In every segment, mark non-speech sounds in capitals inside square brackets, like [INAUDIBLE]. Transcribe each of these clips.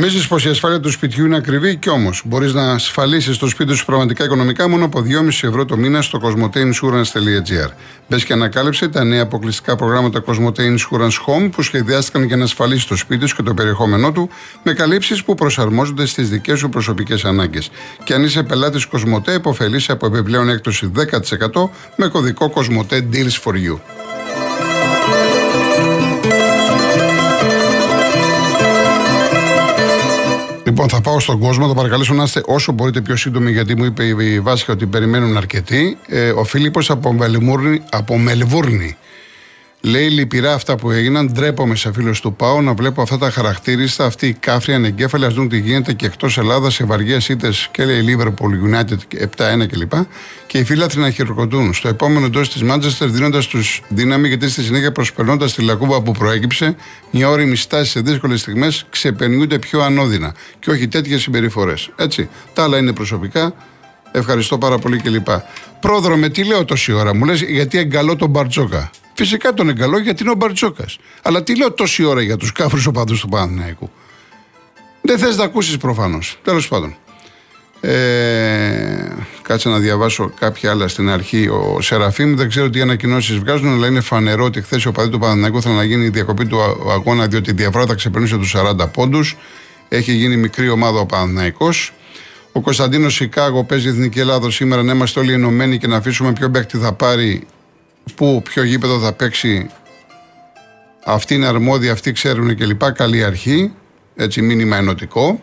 Νομίζεις πως η ασφάλεια του σπιτιού είναι ακριβή; Και όμως μπορείς να ασφαλίσεις το σπίτι σου πραγματικά οικονομικά μόνο από 2,5 ευρώ το μήνα στο cosmoteinsurance.gr. Μπες και ανακάλυψε τα νέα αποκλειστικά προγράμματα Cosmote Insurance Home που σχεδιάστηκαν για να ασφαλίσεις το σπίτι σου και το περιεχόμενό του με καλύψεις που προσαρμόζονται στις δικές σου προσωπικές ανάγκες. Και αν είσαι πελάτης Cosmote, υποφελείσαι από επιπλέον έκπτωση 10% με κωδικό Cosmote Deals for You. Λοιπόν, θα πάω στον κόσμο. Θα παρακαλέσω να είστε όσο μπορείτε πιο σύντομοι, γιατί μου είπε η Βάσια ότι περιμένουν αρκετοί. Ε, ο Φίλιππος από, από Μελβούρνη Λέει λυπηρά αυτά που έγιναν. Ντρέπομαι σε φίλος του Πάου να βλέπω αυτά τα χαρακτήριστα, αυτή η κάφρια ανεγκέφαλη. Α δουν τι γίνεται και εκτός Ελλάδας σε βαριές ήττες και λέει Liverpool United 7-1 κλπ. Και οι φίλαθροι να χειροκροτούν. Στο επόμενο εντό της Μάντσεστερ δίνοντας τους δύναμη, γιατί στη συνέχεια προσπερνώντας τη λακκούβα που προέκυψε, μια όρημη στάση σε δύσκολες στιγμές ξεπερνιούνται πιο ανώδυνα. Και όχι τέτοιες συμπεριφορές. Έτσι. Τα άλλα είναι προσωπικά. Ευχαριστώ πάρα πολύ κλπ. Πρόδρομε, τι λέω τόση ώρα, μου λες γιατί εγκαλώ τον Μπαρτζόκα; Φυσικά τον εγκαλώ γιατί είναι ο Μπαρτζόκας. Αλλά τι λέω τόση ώρα για τους κάφρου οπαδού του Παναθηναϊκού. Δεν θες να ακούσεις προφανώς. Τέλος πάντων. Ε, κάτσε να διαβάσω κάποια άλλα στην αρχή. Ο Σεραφείμ δεν ξέρω τι ανακοινώσεις βγάζουν, αλλά είναι φανερό ότι χθες ο παδί του Παναθηναϊκού θα να γίνει η διακοπή του αγώνα, διότι η διαφορά θα ξεπερνούσε τους 40 πόντους. Έχει γίνει μικρή ομάδα ο Παναθηναϊκός. Ο Κωνσταντίνος Σικάγο παίζει Εθνική Ελλάδα σήμερα να είμαστε όλοι ενωμένοι και να αφήσουμε ποιο παίκτη θα πάρει πού, ποιο γήπεδο θα παίξει. Αυτοί είναι αρμόδιοι, αυτοί ξέρουν κλπ. Καλή αρχή. Έτσι, μήνυμα ενωτικό.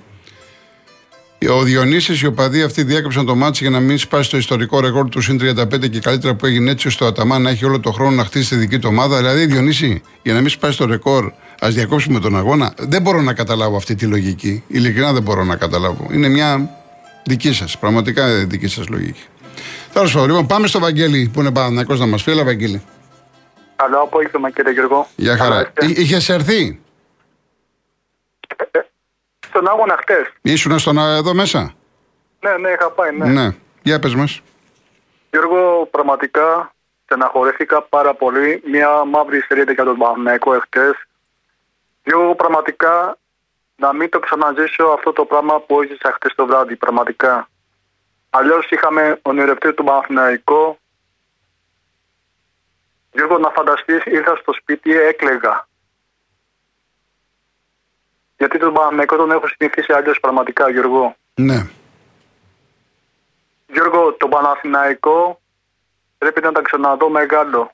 Ο Διονύσης, οι οπαδοί αυτοί διέκοψαν το ματς για να μην σπάσει το ιστορικό ρεκόρ του συν 35 και καλύτερα που έγινε έτσι ώστε ο Αταμάν να έχει όλο το χρόνο να χτίσει τη δική του ομάδα. Δηλαδή, Διονύση, για να μην σπάσει το ρεκόρ, ας διακόψουμε τον αγώνα. Δεν μπορώ να καταλάβω αυτή τη λογική. Ειλικρινά δεν μπορώ να καταλάβω. Είναι μια δική σας, πραγματικά δική σας λογική. Τέλος πάντων, λοιπόν, πάμε στο Βαγγέλη που είναι Παναναναϊκό να μας πει. Έλα, Βαγγέλη. Καλό απόγευμα, κύριε Γιώργο. Γεια χαρά. Είχες έρθει; Ε, ε, στον άγωνα χτες. Ήσουν στον εδώ μέσα; Ναι, ναι, είχα πάει, ναι. Ναι. Για πες μας. Γιώργο, πραγματικά στεναχωρέθηκα πάρα πολύ. Μια μαύρη ιστορία για τον Παναναναϊκό εχθές. Γιώργο, πραγματικά να μην το ξαναζήσω αυτό το πράγμα που έζησα χτες το βράδυ. Πραγματικά. Αλλιώς είχαμε ονειρευτεί τον Παναθηναϊκό. Γιώργο, να φανταστείς, ήρθα στο σπίτι, έκλεγα. Γιατί τον Παναθηναϊκό τον έχω συνηθίσει αλλιώς πραγματικά, Γιώργο. Ναι. Γιώργο, τον Παναθηναϊκό πρέπει να τα ξαναδώ μεγάλο.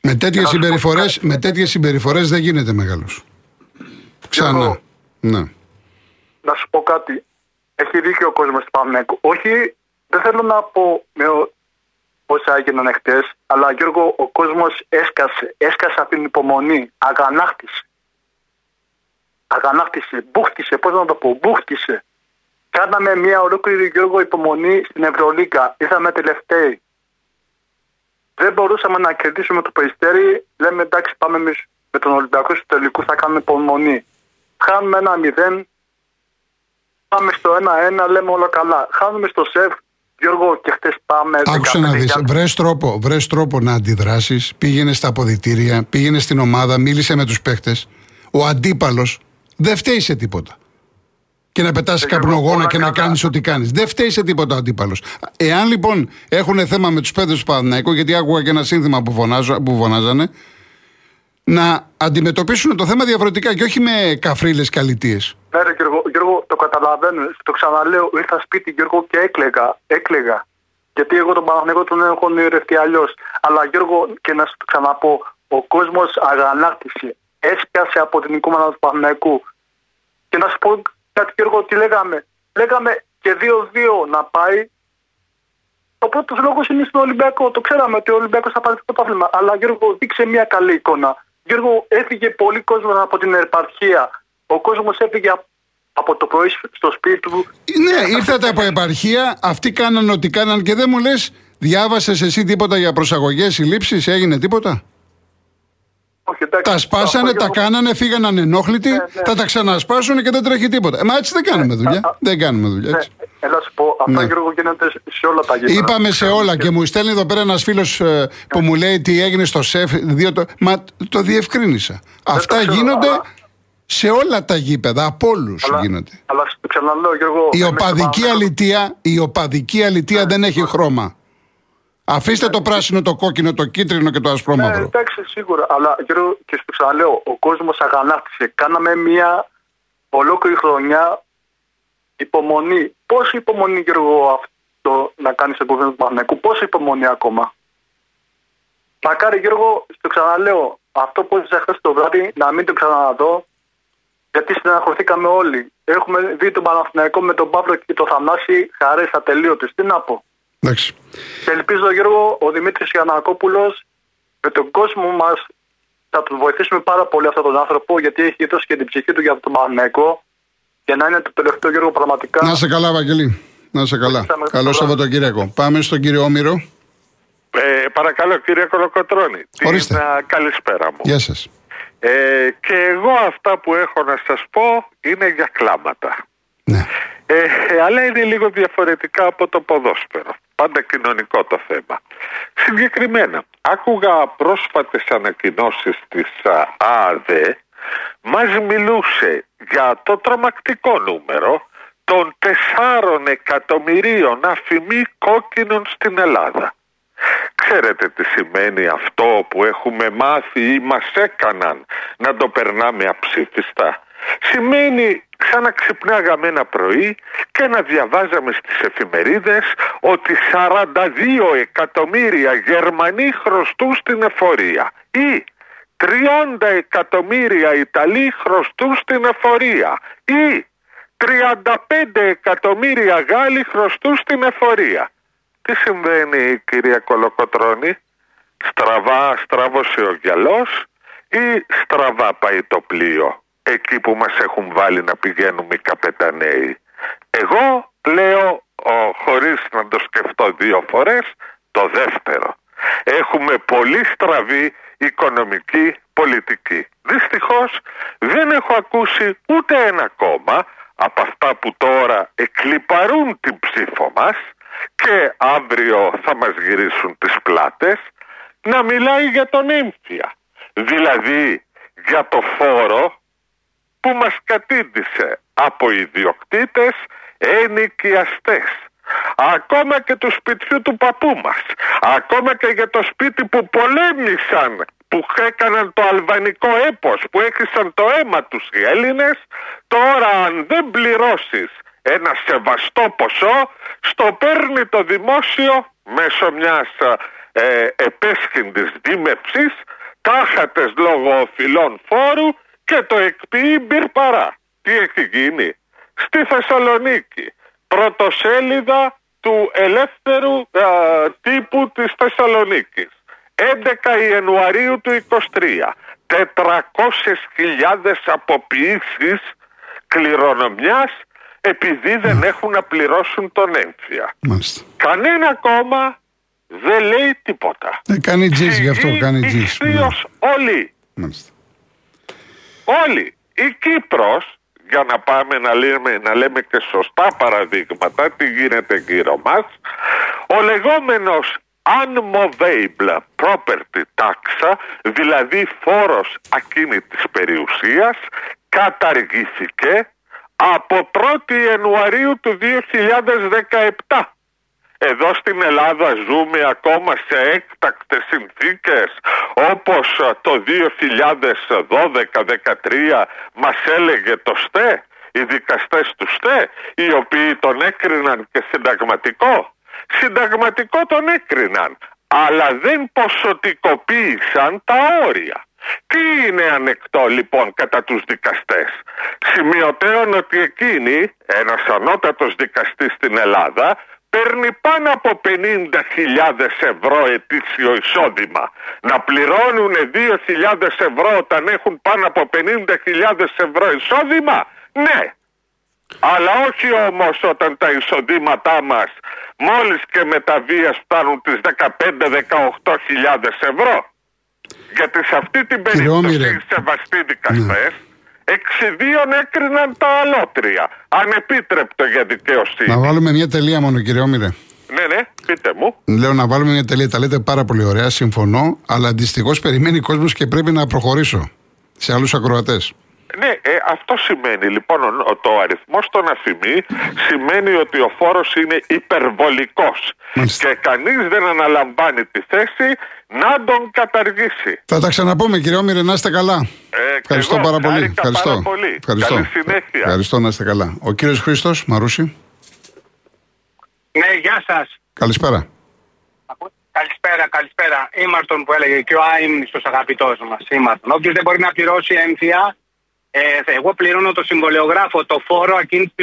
Με τέτοιες συμπεριφορές, με τέτοιες συμπεριφορές δεν γίνεται μεγάλος. Ξανά. ναι. Να σου πω κάτι. Έχει δίκιο ο κόσμος του Παναγενικού. Όχι, δεν θέλω να πω με όσα έγιναν εχθές, αλλά Γιώργο, ο κόσμος έσκασε, έσκασε από την υπομονή, αγανάκτησε. Αγανάκτησε, μπούχτησε, πώς να το πω, μπούχτησε. Κάναμε μια ολόκληρη Γιώργο υπομονή στην Ευρωλίγκα. Ήρθαμε τελευταίοι. Δεν μπορούσαμε να κερδίσουμε το περιστέρι. Λέμε εντάξει, πάμε εμείς με τον Ολυμπιακό στο τελικό, θα κάνουμε υπομονή. Χάνουμε ένα μηδέν, Πάμε στο 1-1, λέμε όλα καλά. Χάνουμε στο σεφ, Γιώργο, και χτες πάμε. Άκουσα να δεις. Βρες τρόπο, βρες τρόπο να αντιδράσεις. Πήγαινε στα αποδητήρια, πήγαινε στην ομάδα, μίλησε με τους παίχτες. Ο αντίπαλος δεν φταίει σε τίποτα. Και να πετάσει καπνογόνα και να κάνεις ό,τι κάνεις. Δεν φταίει σε τίποτα ο αντίπαλος. Εάν λοιπόν έχουν θέμα με τους παίχτε του Παναναϊκού, γιατί άκουγα και ένα σύνθημα που, φωνάζω, που φωνάζανε, να αντιμετωπίσουν το θέμα διαφορετικά και όχι με καφρίλες καλυτίε. Ναι, ρε, Γιώργο, Γιώργο, το καταλαβαίνω. Το ξαναλέω. Ήρθα σπίτι, Γιώργο, και έκλεγα. Έκλεγα. Γιατί εγώ τον Παναγενικό τον έχω ονειρευτεί αλλιώς. Αλλά Γιώργο, και να σου το ξαναπώ, ο κόσμος αγανάκτησε. Έσκασε από την εικόνα του Παναγενικού. Και να σου πω κάτι, Γιώργο, τι λέγαμε. Λέγαμε και 2-2 να πάει. Ο πρώτος λόγος είναι στον Ολυμπιακό. Το ξέραμε ότι ο Ολυμπιακός θα πάρει το πρωτάθλημα. Αλλά Γιώργο, δείξε μια καλή εικόνα. Γιώργο, έφυγε πολύ κόσμο από την επαρχία. Ο κόσμος έφυγε από το πρωί στο σπίτι του. Ναι, ήρθατε από επαρχία, αυτοί κάναν ό,τι κάναν και δεν μου λες, διάβασες εσύ τίποτα για προσαγωγές συλλήψεις, έγινε τίποτα; Όχι, εντάξει, Τα σπάσανε, τα κάνανε, φύγαν ανενόχλητοι, ναι. θα τα ξανασπάσουν και δεν τρέχει τίποτα. Ε, μα έτσι δεν κάνουμε δουλειά. α, Δεν κάνουμε δουλειά. Ναι, Έτσι. έλα σου πω, αυτό Ναι. Γιώργο γίνεται σε όλα τα γήπεδα. Είπαμε σε όλα και μου στέλνει εδώ πέρα ένας φίλος που μου λέει τι έγινε στο σεφ. Δύο το... Μα το διευκρίνησα. Αυτά ξέρω, γίνονται αλλά- σε όλα τα γήπεδα, από όλους Αλλά, γίνονται. αλλά σου ξαναλέω, Γιώργο. Η εμείς οπαδική πάμε- αλητεία, η οπαδική αλητεία Ναι. δεν έχει χρώμα. Αφήστε το πράσινο, το κόκκινο, το κίτρινο και το Ναι, ασπρόμαυρο. εντάξει, σίγουρα. Αλλά Γιώργο, και σου ξαναλέω, ο κόσμος αγανάκτησε. Κάναμε μια ολόκληρη χρονιά υπομονή. Πόση υπομονή, Γιώργο, αυτό να κάνεις στον κόσμο του Παναγικού, πόση υπομονή ακόμα; Μακάρι, Γιώργο, στο ξαναλέω, αυτό που έζησα χθες το βράδυ να μην το ξαναδώ, γιατί στεναχωρηθήκαμε όλοι. Έχουμε δει τον Παναθηναϊκό με τον Παύλο και τον Θανάση χαρές ατελείωτες. Τι να πω. Εντάξει. Και ελπίζω, Γιώργο, ο Δημήτρης Γιανακόπουλος με τον κόσμο μας θα τον βοηθήσουμε πάρα πολύ αυτόν τον άνθρωπο γιατί έχει δώσει και την ψυχή του για τον Παναγενικό για να είναι το τελευταίο Γιώργο πραγματικά. Να σε καλά, Βαγγελή. Να σε καλά. Ευχαριστάμε. Καλό Σαββατοκύριακο. Πάμε στον κύριο Όμηρο. Ε, παρακαλώ κύριε Κολοκοτρώνη. Ορίστε. Την α, καλησπέρα μου. Γεια σας. Ε, και εγώ αυτά που έχω να σας πω είναι για κλάματα. Ναι. Ε, αλλά είναι λίγο διαφορετικά από το ποδόσφαιρο. Πάντα κοινωνικό το θέμα. Συγκεκριμένα, άκουγα πρόσφατες ανακοινώσεις της α, ΑΑΔΕ μας μιλούσε για το τρομακτικό νούμερο των 4 εκατομμυρίων αφημί κόκκινων στην Ελλάδα. Ξέρετε τι σημαίνει αυτό που έχουμε μάθει ή μας έκαναν να το περνάμε αψήφιστα; Σημαίνει σαν να ξυπνάγαμε ένα πρωί και να διαβάζαμε στις εφημερίδες ότι 42 εκατομμύρια Γερμανοί χρωστούν στην εφορία ή 30 εκατομμύρια Ιταλοί χρωστούν στην εφορία ή 35 εκατομμύρια Γάλλοι χρωστούν στην εφορία. Τι συμβαίνει κυρία Κολοκοτρώνη, στραβά στράβωσε ο γυαλός ή στραβά πάει το πλοίο; Εκεί που μας έχουν βάλει να πηγαίνουμε οι καπεταναίοι. Εγώ λέω ο, χωρίς να το σκεφτώ δύο φορές το δεύτερο. Έχουμε πολύ στραβή οικονομική πολιτική. Δυστυχώς δεν έχω ακούσει ούτε ένα κόμμα από αυτά που τώρα εκλυπαρούν την ψήφο μας και αύριο θα μας γυρίσουν τις πλάτες να μιλάει για τον έμφυα. Δηλαδή για το φόρο που μας κατήντησε από ιδιοκτήτες ενοικιαστές. Ακόμα και του σπιτιού του παππού μας. Ακόμα και για το σπίτι που πολέμησαν που έκαναν το αλβανικό έπος που έχησαν το αίμα τους οι Έλληνες τώρα αν δεν πληρώσεις ένα σεβαστό ποσό στο παίρνει το δημόσιο μέσω μιας ε, επέσχυντης δίμευσης τάχατες λόγω οφειλών φόρου και το εκποιεί μπυρπαρά. Τι έχει γίνει; Στη Θεσσαλονίκη. Πρωτοσέλιδα του ελεύθερου α, τύπου της Θεσσαλονίκης. 11 Ιανουαρίου του 23. 400.000 αποποιήσεις κληρονομιάς επειδή δεν έχουν να πληρώσουν τον έμφυα. Μάλιστα. Κανένα κόμμα δεν λέει τίποτα. Ε, κάνει τζις γι' αυτό, Σιγή κάνει τζις. ηχθείως όλοι. Μάλιστα. Όλοι. Η Κύπρος, για να πάμε να λέμε, να λέμε και σωστά παραδείγματα, τι γίνεται γύρω μας, ο λεγόμενος unmovable property tax, δηλαδή φόρος ακίνητης περιουσίας, καταργήθηκε από 1η Ιανουαρίου του 2017. Εδώ στην Ελλάδα ζούμε ακόμα σε έκτακτες συνθήκες όπως το 2012-2013 μας έλεγε το ΣΤΕ, οι δικαστές του ΣΤΕ, οι οποίοι τον έκριναν και συνταγματικό. Συνταγματικό τον έκριναν, αλλά δεν ποσοτικοποίησαν τα όρια. Τι είναι ανεκτό λοιπόν κατά τους δικαστές; Σημειωτέων ότι εκείνοι, ένας ανώτατος δικαστής στην Ελλάδα, παίρνει πάνω από 50.000 ευρώ ετήσιο εισόδημα. Να πληρώνουν 2.000 ευρώ όταν έχουν πάνω από 50.000 ευρώ εισόδημα; Ναι. Αλλά όχι όμως όταν τα εισοδήματά μας μόλις και με τα βία φτάνουν τις 15-18.000 ευρώ. Γιατί σε αυτή την περίπτωση οι σεβαστοί δικαστές ναι εξιδίων έκριναν τα αλότρια. Ανεπίτρεπτο για δικαιοσύνη. Να βάλουμε μια τελεία μόνο, κύριε Όμηρε. Ναι, ναι, πείτε μου. Λέω να βάλουμε μια τελεία. Τα λέτε πάρα πολύ ωραία, συμφωνώ. Αλλά δυστυχώ περιμένει κόσμος και πρέπει να προχωρήσω σε άλλους ακροατές. Ναι, ε, αυτό σημαίνει λοιπόν ο, το αριθμό των αφημί σημαίνει ότι ο φόρος είναι υπερβολικός. Και κανείς δεν αναλαμβάνει τη θέση να τον καταργήσει. Θα τα ξαναπούμε κύριε Όμηρε, να είστε καλά. Ε, Ευχαριστώ πάρα πολύ. Ευχαριστώ. Πάρα πολύ. Ευχαριστώ. Καλή συνέχεια. Ευχαριστώ να είστε καλά. Ο κύριος Χρήστος, Μαρούση. Ναι, γεια σας. Καλησπέρα. Καλησπέρα, καλησπέρα. Ήμαρτον που έλεγε και ο αείμνηστος αγαπητός μας. Ήμαρτον. Όποιος δεν μπορεί να πληρώσει έμφυα, ε, εγώ πληρώνω το συμβολιογράφο, το φόρο ακίνητης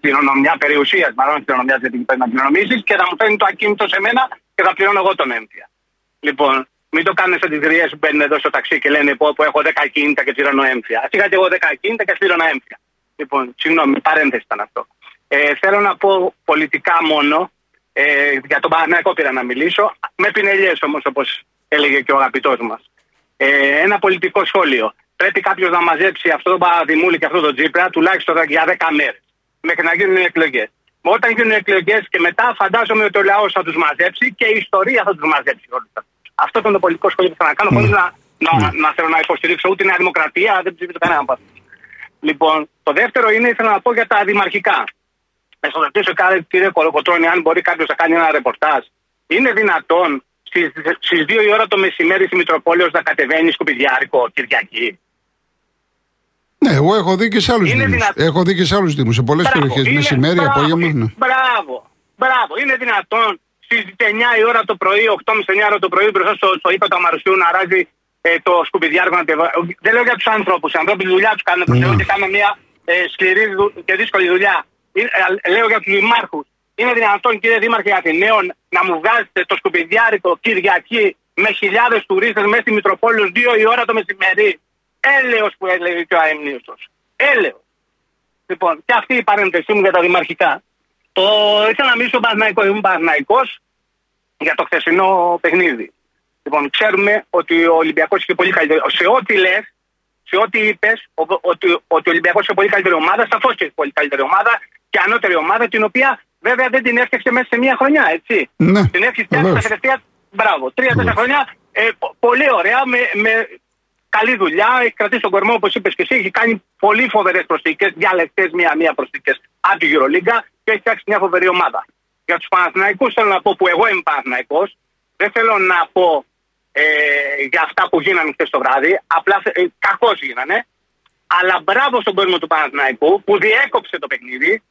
πληρονομιά περιουσίας, μάλλον πληρονομιάς γιατί πρέπει να πληρονομήσεις και θα μου φέρνει το ακίνητο σε μένα και θα πληρώνω εγώ τον έμφυα. Λοιπόν, μην το κάνετε σαν τις γριές που μπαίνουν εδώ στο ταξί και λένε πω, πω έχω 10 ακίνητα και πληρώνω έμφυα. Α είχατε εγώ 10 ακίνητα και πληρώνω έμφυα. Λοιπόν, συγγνώμη, παρένθεση ήταν αυτό. Ε, θέλω να πω πολιτικά μόνο, ε, για τον Παναγιώτο πήρα να μιλήσω, με πινελιές όμως, όπως έλεγε και ο αγαπητός μας. Ε, ένα πολιτικό σχόλιο. Πρέπει κάποιος να μαζέψει αυτό το Παπαδημούλη και αυτό το Τζίπρα τουλάχιστον για 10 μέρες. Μέχρι να γίνουν οι εκλογές. Όταν γίνουν εκλογές και μετά φαντάζομαι ότι ο λαός θα τους μαζέψει και η ιστορία θα τους μαζέψει όλους αυτούς. Αυτό ήταν το πολιτικό σχόλιο που θέλω να κάνω, χωρίς να, να, να, θέλω να υποστηρίξω ούτε η Νέα Δημοκρατία, δεν ψηφίζω κανέναν από Λοιπόν, το δεύτερο είναι, ήθελα να πω για τα δημαρχικά. Να σας ρωτήσω, κύριε Κολοκοτρόνη, αν μπορεί κάποιος να κάνει ένα ρεπορτάζ. Είναι δυνατόν στις 2 η ώρα το μεσημέρι στη Μητροπόλεως να κατεβαίνει σκουπιδιάρικο Κυριακή; Ναι, εγώ έχω δει και σε άλλους Δήμους. Έχω δει και σε άλλους Δήμους. Σε πολλές περιοχές, μεσημέρι, απόγευμα. Ναι. Μπράβο, μπράβο. Είναι δυνατόν στι 9 η ώρα το πρωί, 8.30 9 ώρα το πρωί, μπροστά στο, στο ύπατο Αμαρουσίου να ράζει ε, το σκουπιδιάρκο να Δεν λέω για τους άνθρωπους. Οι άνθρωποι δουλειά τους κάνουν mm. και κάνουν μια ε, σκληρή και δύσκολη δουλειά. Ε, ε, λέω για τους δημάρχους. Είναι δυνατόν, κύριε Δήμαρχε Αθηναίων, να μου βγάζετε το σκουπιδιάρικο Κυριακή με χιλιάδες τουρίστες μέσα στη Μητροπόλεω 2 η ώρα το μεσημερί. Έλεος που έλεγε και ο Αεμνίωστος. Έλεος. Λοιπόν, και αυτή η παρένθεσή μου για τα δημαρχικά. Το ήθελα να μιλήσω Παναθηναϊκό. Ήμουν Παναθηναϊκός για το χθεσινό παιχνίδι. Λοιπόν, ξέρουμε ότι ο Ολυμπιακός είχε πολύ καλύτερη. Σε ό,τι λες, σε ό,τι είπες, ότι, ότι ο Ολυμπιακός είχε πολύ καλύτερη ομάδα, σαφώς και πολύ καλύτερη ομάδα και ανώτερη ομάδα, την οποία βέβαια δεν την έφτιαξε μέσα σε μία χρονιά, έτσι. Ναι, την έφτιαξε τα τελευταία. Μπράβο, τρία-τέσσερα χρόνια. Ε, πολύ ωραία, με, με καλή δουλειά. Έχει κρατήσει τον κορμό, όπως είπες και εσύ. Έχει κάνει πολύ φοβερές προσθήκες, διαλεκτές μία-μία προσθήκες από τη Euroliga και έχει φτιάξει μια φοβερή ομάδα. Για τους Παναθηναϊκούς θέλω να πω που εγώ είμαι Παναθηναϊκός. Δεν θέλω να πω ε, για αυτά που γίνανε χθες το βράδυ. Απλά ε, κακώς γίνανε. Αλλά μπράβο στον κόσμο του Παναθηναϊκού που διέκοψε το παιχνίδι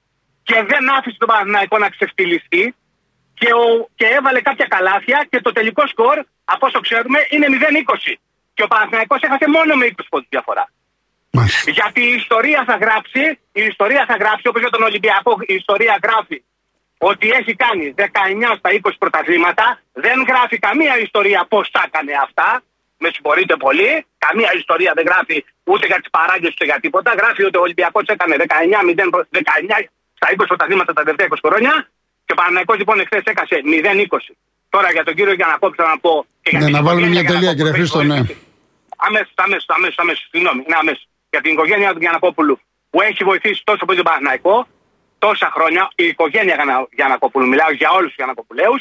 και δεν άφησε τον Παναθηναϊκό να ξεφτυλιστεί και, ο, και έβαλε κάποια καλάθια και το τελικό σκορ, από όσο ξέρουμε, είναι 0-20. Και ο Παναθηναϊκός έχασε μόνο με 20 πόντους διαφορά. Γιατί η ιστορία θα γράψει, η ιστορία θα γράψει, όπως για τον Ολυμπιακό, η ιστορία γράφει ότι έχει κάνει 19 στα 20 πρωταθλήματα. Δεν γράφει καμία ιστορία πώς τα έκανε αυτά. Με συγχωρείτε πολύ. Καμία ιστορία δεν γράφει ούτε για τις παράγκες ούτε για τίποτα. Γράφει ότι ο Ολυμπιακός έκανε 19, 19 στα 20 πρωταθλήματα τα τελευταία 20 χρόνια. Και ο Παναγικό λοιπόν εχθές έκασε 0-20. Τώρα για τον κύριο Γιανακόπη θα να πω. Και ναι, να βάλουμε μια τελεία, κύριε Χρήστο, ναι. Αμέσως, αμέσως, αμέσως, αμέσως. Συγγνώμη, ναι, αμέσως. Για την οικογένεια του Γιανακόπουλου που έχει βοηθήσει τόσο πολύ τον Παναγικό τόσα χρόνια. Η οικογένεια Γιανακόπουλου, μιλάω για όλους τους Γιανακοπουλαίου,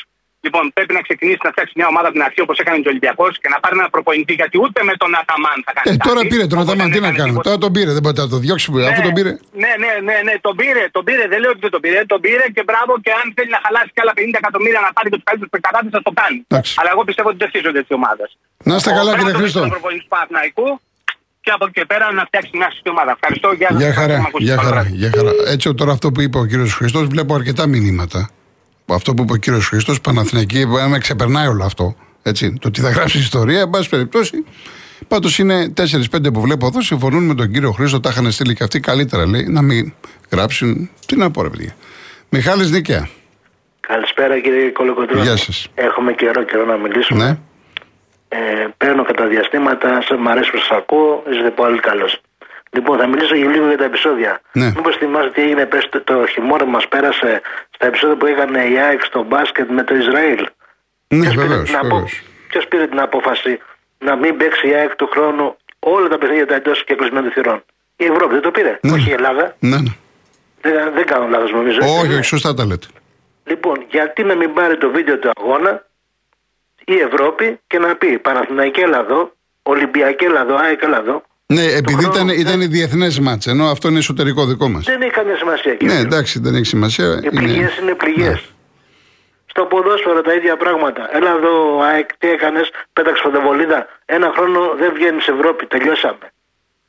Λοιπόν, πρέπει να ξεκινήσει να φτιάξει μια ομάδα από την αρχή όπως έκανε και ο Ολυμπιακός και να πάρει ένα προπονητή. Γιατί ούτε με τον Αταμάν θα κάνει. Ε, τώρα πήρε τον Αταμάν, τι να κάνουμε. Τώρα τον πήρε, δεν μπορεί να το διώξει ναι, αφού τον πήρε. Ναι, ναι, ναι, ναι, τον πήρε, τον πήρε. Δεν λέω ότι δεν τον πήρε. Τον πήρε και μπράβο και αν θέλει να χαλάσει και άλλα 50 εκατομμύρια να πάρει και τους καλύτερους πεκταράδε θα το κάνει. Εντάξει. Αλλά εγώ πιστεύω ότι δεν χτίζονται έτσι ομάδες. Να είστε καλά, κύριε Χρήστο. Και από εκεί και πέρα να φτιάξει μια σωστή ομάδα. Ευχαριστώ. Για χαρά, για χαρά, για χαρά. Έτσι τώρα αυτό που είπε ο κύριος Χριστός, βλέπω αρκετά μηνύματα αυτό που είπε ο κύριος Χρήστο, Παναθηναϊκή, με ξεπερνάει όλο αυτό. Έτσι, το τι θα γράψει ιστορία, εν πάση περιπτώσει. Πάντως είναι 4-5 που βλέπω εδώ, συμφωνούν με τον κύριο Χρήστο, τα είχαν στείλει και αυτοί καλύτερα, λέει, να μην γράψουν. Τι να πω, ρε παιδιά. Μιχάλης Νίκαια. Καλησπέρα κύριε Κολοκοτρώνη. Γεια σας. Έχουμε καιρό καιρό να μιλήσουμε. Ναι. Ε, παίρνω κατά διαστήματα, σε μ' αρέσει που σας ακούω, είστε πολύ καλός. Λοιπόν, θα μιλήσω για λίγο για τα επεισόδια. Ναι. Μήπως θυμάστε τι έγινε πες, το, το χειμώνα που μας πέρασε στα επεισόδια που έκανε η ΑΕΚ στο μπάσκετ με το Ισραήλ. Ναι, Ποιος πήρε βεβαίως. την απο- ποιος πήρε την απόφαση να μην παίξει η ΑΕΚ του χρόνου όλα τα παιχνίδια τα εντός και κλεισμένων θυρών; Η Ευρώπη δεν το πήρε. Ναι. Όχι η Ελλάδα. Ναι, ναι. Δεν, δεν κάνω λάθος νομίζω. Όχι, Ε, όχι, σωστά τα λέτε. Λοιπόν, γιατί να μην πάρει το βίντεο του αγώνα η Ευρώπη και να πει Παναθηναϊκή Ελλάδο, Ολυμπιακή Ελλάδο, ΑΕΚ Ελλάδο. Ναι, επειδή χρόνο, ήταν, ναι. ήταν διεθνές μάτς, ενώ αυτό είναι εσωτερικό δικό μας. Δεν έχει καμία σημασία. Ναι, κύριε. εντάξει, δεν έχει σημασία. Οι πληγές είναι πληγές. Ναι. Στο ποδόσφαιρο τα ίδια πράγματα. Έλα εδώ, ΑΕΚ, τι έκανες, πέταξες φωτοβολίδα. Ένα χρόνο δεν βγαίνει Ευρώπη, τελειώσαμε.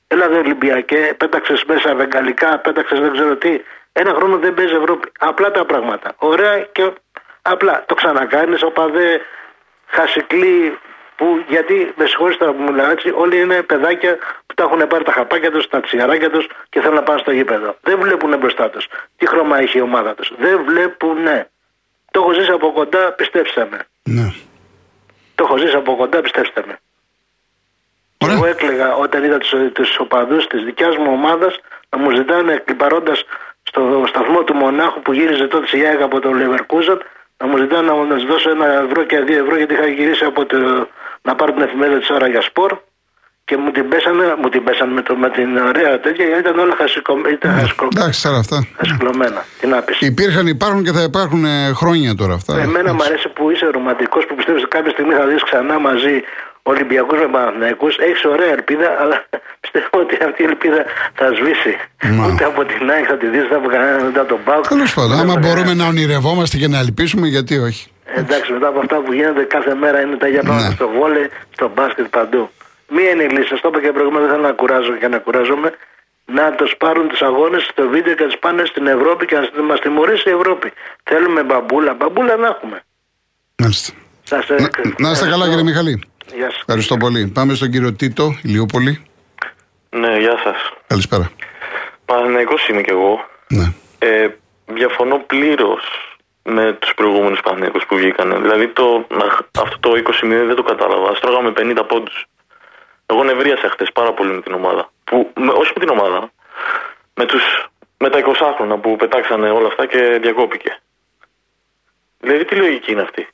Έλα εδώ, Ολυμπιακέ, πέταξες μέσα βεγγαλικά, πέταξες δεν ξέρω τι. Ένα χρόνο δεν παίζει Ευρώπη. Απλά τα πράγματα. Ωραία και απλά. Το ξανακάνεις, οπαδέ, χασικλή, που γιατί με συγχωρείτε τώρα που μιλάω έτσι, όλοι είναι παιδάκια που τα έχουν πάρει τα χαπάκια τους, τα τσιγαράκια τους και θέλουν να πάνε στο γήπεδο. Δεν βλέπουν μπροστά τους τι χρώμα έχει η ομάδα τους. Δεν βλέπουν. Το έχω ζήσει από κοντά, πιστέψτε με. Ναι. Το έχω ζήσει από κοντά, πιστέψτε με. Και Ωραία. Εγώ έκλαιγα όταν είδα τους, τους οπαδούς της δικιάς μου ομάδας να μου ζητάνε κλιπαρώντας στο σταθμό του Μονάχου που γύριζε τότε η ΑΕΚ από το Leverkusen να μου ζητάνε να μου να τους δώσω ένα ευρώ και δύο ευρώ γιατί είχα γυρίσει από το, να πάρω την εφημερίδα της ώρα για σπορ και μου την πέσανε, μου την πέσανε με, το, με την ωραία τέτοια γιατί ήταν όλα χασικο, ήταν χασικο, Εντάξει, τώρα αυτά. χασικλωμένα. Τι να πεις. Υπήρχαν, υπάρχουν και θα υπάρχουν ε, χρόνια τώρα αυτά. Εμένα μου αρέσει που είσαι ρομαντικός που πιστεύεις ότι κάποια στιγμή θα δεις ξανά μαζί Ολυμπιακούς με Παναθηναϊκούς. Έχεις ωραία ελπίδα, αλλά [LAUGHS] πιστεύω ότι αυτή η ελπίδα θα σβήσει. Μα. Ούτε από την ΑΕΚ θα τη δεις, ούτε από κανέναν, ούτε από τον Πάουκ. Τέλο πάντων, ούτε άμα από μπορούμε κανέναν. να ονειρευόμαστε και να ελπίσουμε, γιατί όχι. Εντάξει, μετά από αυτά που γίνονται κάθε μέρα είναι τα ίδια πράγματα Ναι. στο βόλε, στο μπάσκετ παντού. Μία είναι η λύση. Σας το είπα και προηγούμενα, δεν θέλω να κουράζω και να κουράζομαι. Να τους πάρουν τους αγώνες στο βίντεο και να τους πάνε στην Ευρώπη και να μας τιμωρήσει η Ευρώπη. Θέλουμε μπαμπούλα. Μπαμπούλα να έχουμε. Μάλιστα. Σας Να, ευχαριστώ. να είστε καλά, κύριε Μιχαλή. Γεια σας. Ευχαριστώ πολύ. Πάμε στον κύριο Τίτο, Ηλιούπολη. Ναι, γεια σας. Καλησπέρα. Παναθηναϊκός είμαι κι εγώ. Ναι. Ε, διαφωνώ πλήρως με τους προηγούμενους Παναθηναϊκούς που βγήκαν. Δηλαδή το, να- αυτό το 20 δεν το κατάλαβα. Ας τρώγαμε 50 πόντους. Εγώ νευρίασα χτες πάρα πολύ με την ομάδα. Που, με, όχι με την ομάδα. Με, τους, με τα 20 που πετάξανε όλα αυτά και διακόπηκε. Δηλαδή τι λογική είναι αυτή;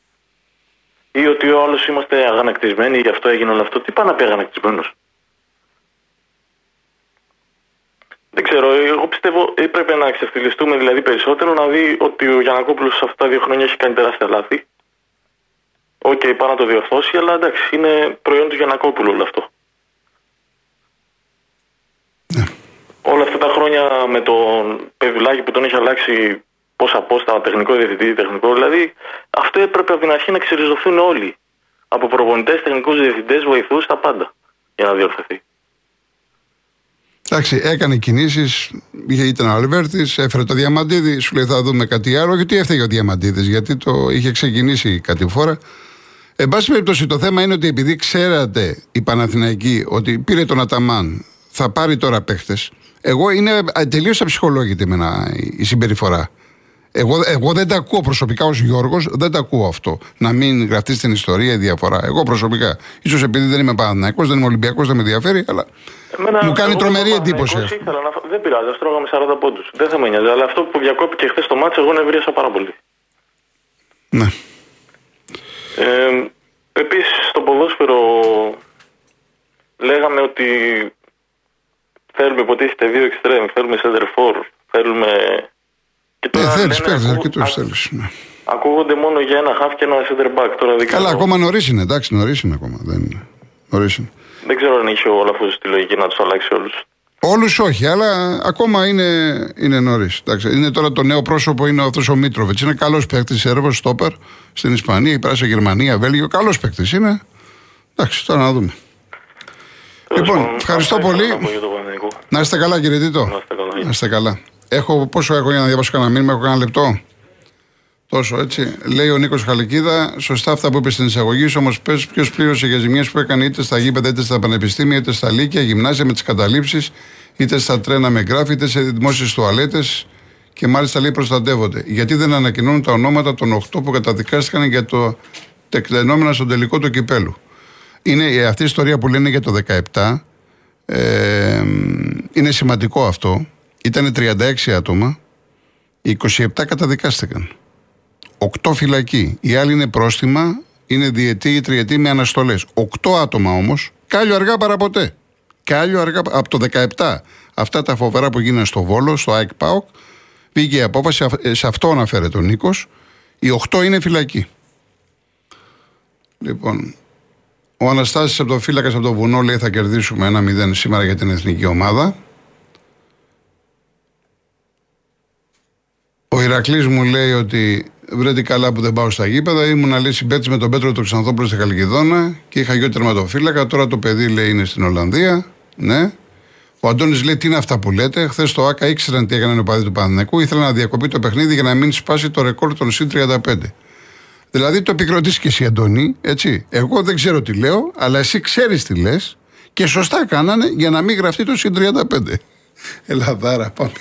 Ή ότι ο άλλος είμαστε αγανακτισμένοι, γι' αυτό έγινε όλο αυτό. Τι πάει να πει αγανακτισμένος; Δεν ξέρω, εγώ πιστεύω έπρεπε να ξεφτιλιστούμε δηλαδή περισσότερο να δει ότι ο Γιανακόπουλος σε αυτά τα δύο χρόνια έχει κάνει τεράστια λάθη. Οκ, πάει να το διορθώσει, αλλά εντάξει, είναι προϊόν του Γιανακόπουλου όλο αυτό. Όλα αυτά τα χρόνια με τον Πεδουλάκη που τον έχει αλλάξει πόσα πόστα, τεχνικό διευθυντή, τεχνικό, δηλαδή αυτό έπρεπε από την αρχή να ξεριζωθούν όλοι. Από προπονητές, τεχνικούς διευθυντές, βοηθούς, τα πάντα. Για να διορθωθεί. Εντάξει, έκανε κινήσεις. Ήταν ο Αλβέρτης, έφερε το Διαμαντίδη. Σου λέει θα δούμε κάτι άλλο. Γιατί έφταιγε ο Διαμαντίδης, γιατί το είχε ξεκινήσει κάτι φορά. Εν πάση περιπτώσει, το θέμα είναι ότι επειδή ξέρατε οι Παναθηναϊκοί ότι πήρε τον Αταμάν, θα πάρει τώρα παίχτες. Εγώ είναι τελείως αψυχολόγητη εμένα η συμπεριφορά. Εγώ, εγώ δεν τα ακούω προσωπικά ως Γιώργος, δεν τα ακούω αυτό. Να μην γραφτεί στην ιστορία η διαφορά. Εγώ προσωπικά. σω επειδή δεν είμαι Παναθηναϊκός, δεν είμαι Ολυμπιακός, δεν με ενδιαφέρει, αλλά Εμένα, μου κάνει εγώ τρομερή σαν εντύπωση. Παναθηναϊκός Ήθελα να... φα- Δεν πειράζει, α τρώγαμε 40 πόντους. Δεν θα με νοιάζει. Αλλά αυτό που διακόπηκε χθες το μάτσο, εγώ νευρίασα πάρα πολύ. Ναι. Ε, Επίσης, στο ποδόσφαιρο λέγαμε ότι θέλουμε υποτίθεται δύο εξτρέμ, θέλουμε center for, θέλουμε. Και Ε, θέλεις λένε, παίχτε, ακού- αρκετούς α- θέλεις. Ναι. Ακούγονται μόνο για ένα half και ένα center back. Τώρα δεν Καλά, ξέρω, ακόμα νωρίς είναι, εντάξει, νωρίς είναι ακόμα. Δεν είναι. Νωρίς είναι. δεν ξέρω αν είχε ο Όλαφο τη λογική να τους αλλάξει όλους. Όλους όχι, αλλά ακόμα είναι, είναι νωρίς. Είναι τώρα το νέο πρόσωπο, είναι αυτό ο Μίτροβιτ. Είναι καλός παίκτης, Σέρβος, στόπερ στην Ισπανία, πέρασε Γερμανία, Βέλγιο. Καλός παίκτης είναι. Εντάξει, τώρα να δούμε. Λοιπόν, ευχαριστώ πολύ. Να είστε καλά, κύριε Τίτο. Να είστε καλά. Να είστε καλά. Έχω, πόσο έχω για να διαβάσω κανένα μήνυμα, έχω κανένα λεπτό; Τόσο έτσι. Λέει ο Νίκος Χαλικίδα, σωστά αυτά που είπες στην εισαγωγή σου, όμως πες ποιος πλήρωσε για ζημιέ που έκανε είτε στα γήπεδα, είτε στα πανεπιστήμια, είτε στα λύκεια, γυμνάσια με τις καταλήψεις, είτε στα τρένα με γκράφη, είτε σε δημόσιες τουαλέτες και μάλιστα λέει προστατεύονται. Γιατί δεν ανακοινώνουν τα ονόματα των 8 που καταδικάστηκαν για το τεκτενόμενα στον τελικό του κυπέλου. Είναι ε, αυτή η ιστορία που λένε για το 17. Ε, είναι σημαντικό αυτό. Ήταν 36 άτομα. 27 καταδικάστηκαν. 8 φυλακοί. Οι άλλοι είναι πρόστιμα, είναι διετή ή τριετή με αναστολές. 8 άτομα όμως, κάλιο αργά παραποτέ. Κάλιο αργά από το 17. Αυτά τα φοβερά που γίνανε στο Βόλο, στο ΑΕΚ ΠΑΟΚ, πήγε η απόφαση, σε αυτό αναφέρεται ο Νίκος. Οι 8 είναι φυλακοί. Λοιπόν, ο Αναστάσης από το φύλακας από το βουνό λέει θα κερδίσουμε ένα 0 σήμερα για την εθνική ομάδα. Ο Ηρακλής μου λέει ότι βρέτε καλά που δεν πάω στα γήπεδα. Ήμουν λέει συμπέτης με τον Πέτρο του Ξανθόπουλο στη Χαλκιδόνα και είχα γιο τερματοφύλακα. Τώρα το παιδί λέει είναι στην Ολλανδία. Ναι. Ο Αντώνης λέει τι είναι αυτά που λέτε; Χθες το ΑΚΑ ήξεραν τι έκανε ο παδί του Πανανεκού. Ήθελα να διακοπεί το παιχνίδι για να μην σπάσει το ρεκόρ των συν 35. Δηλαδή το επικροτήσει και εσύ, Αντώνη, έτσι. Εγώ δεν ξέρω τι λέω, αλλά εσύ ξέρεις τι λες και σωστά κάνανε για να μην γραφτεί το συν 35. Ελαδάρα, πάμε.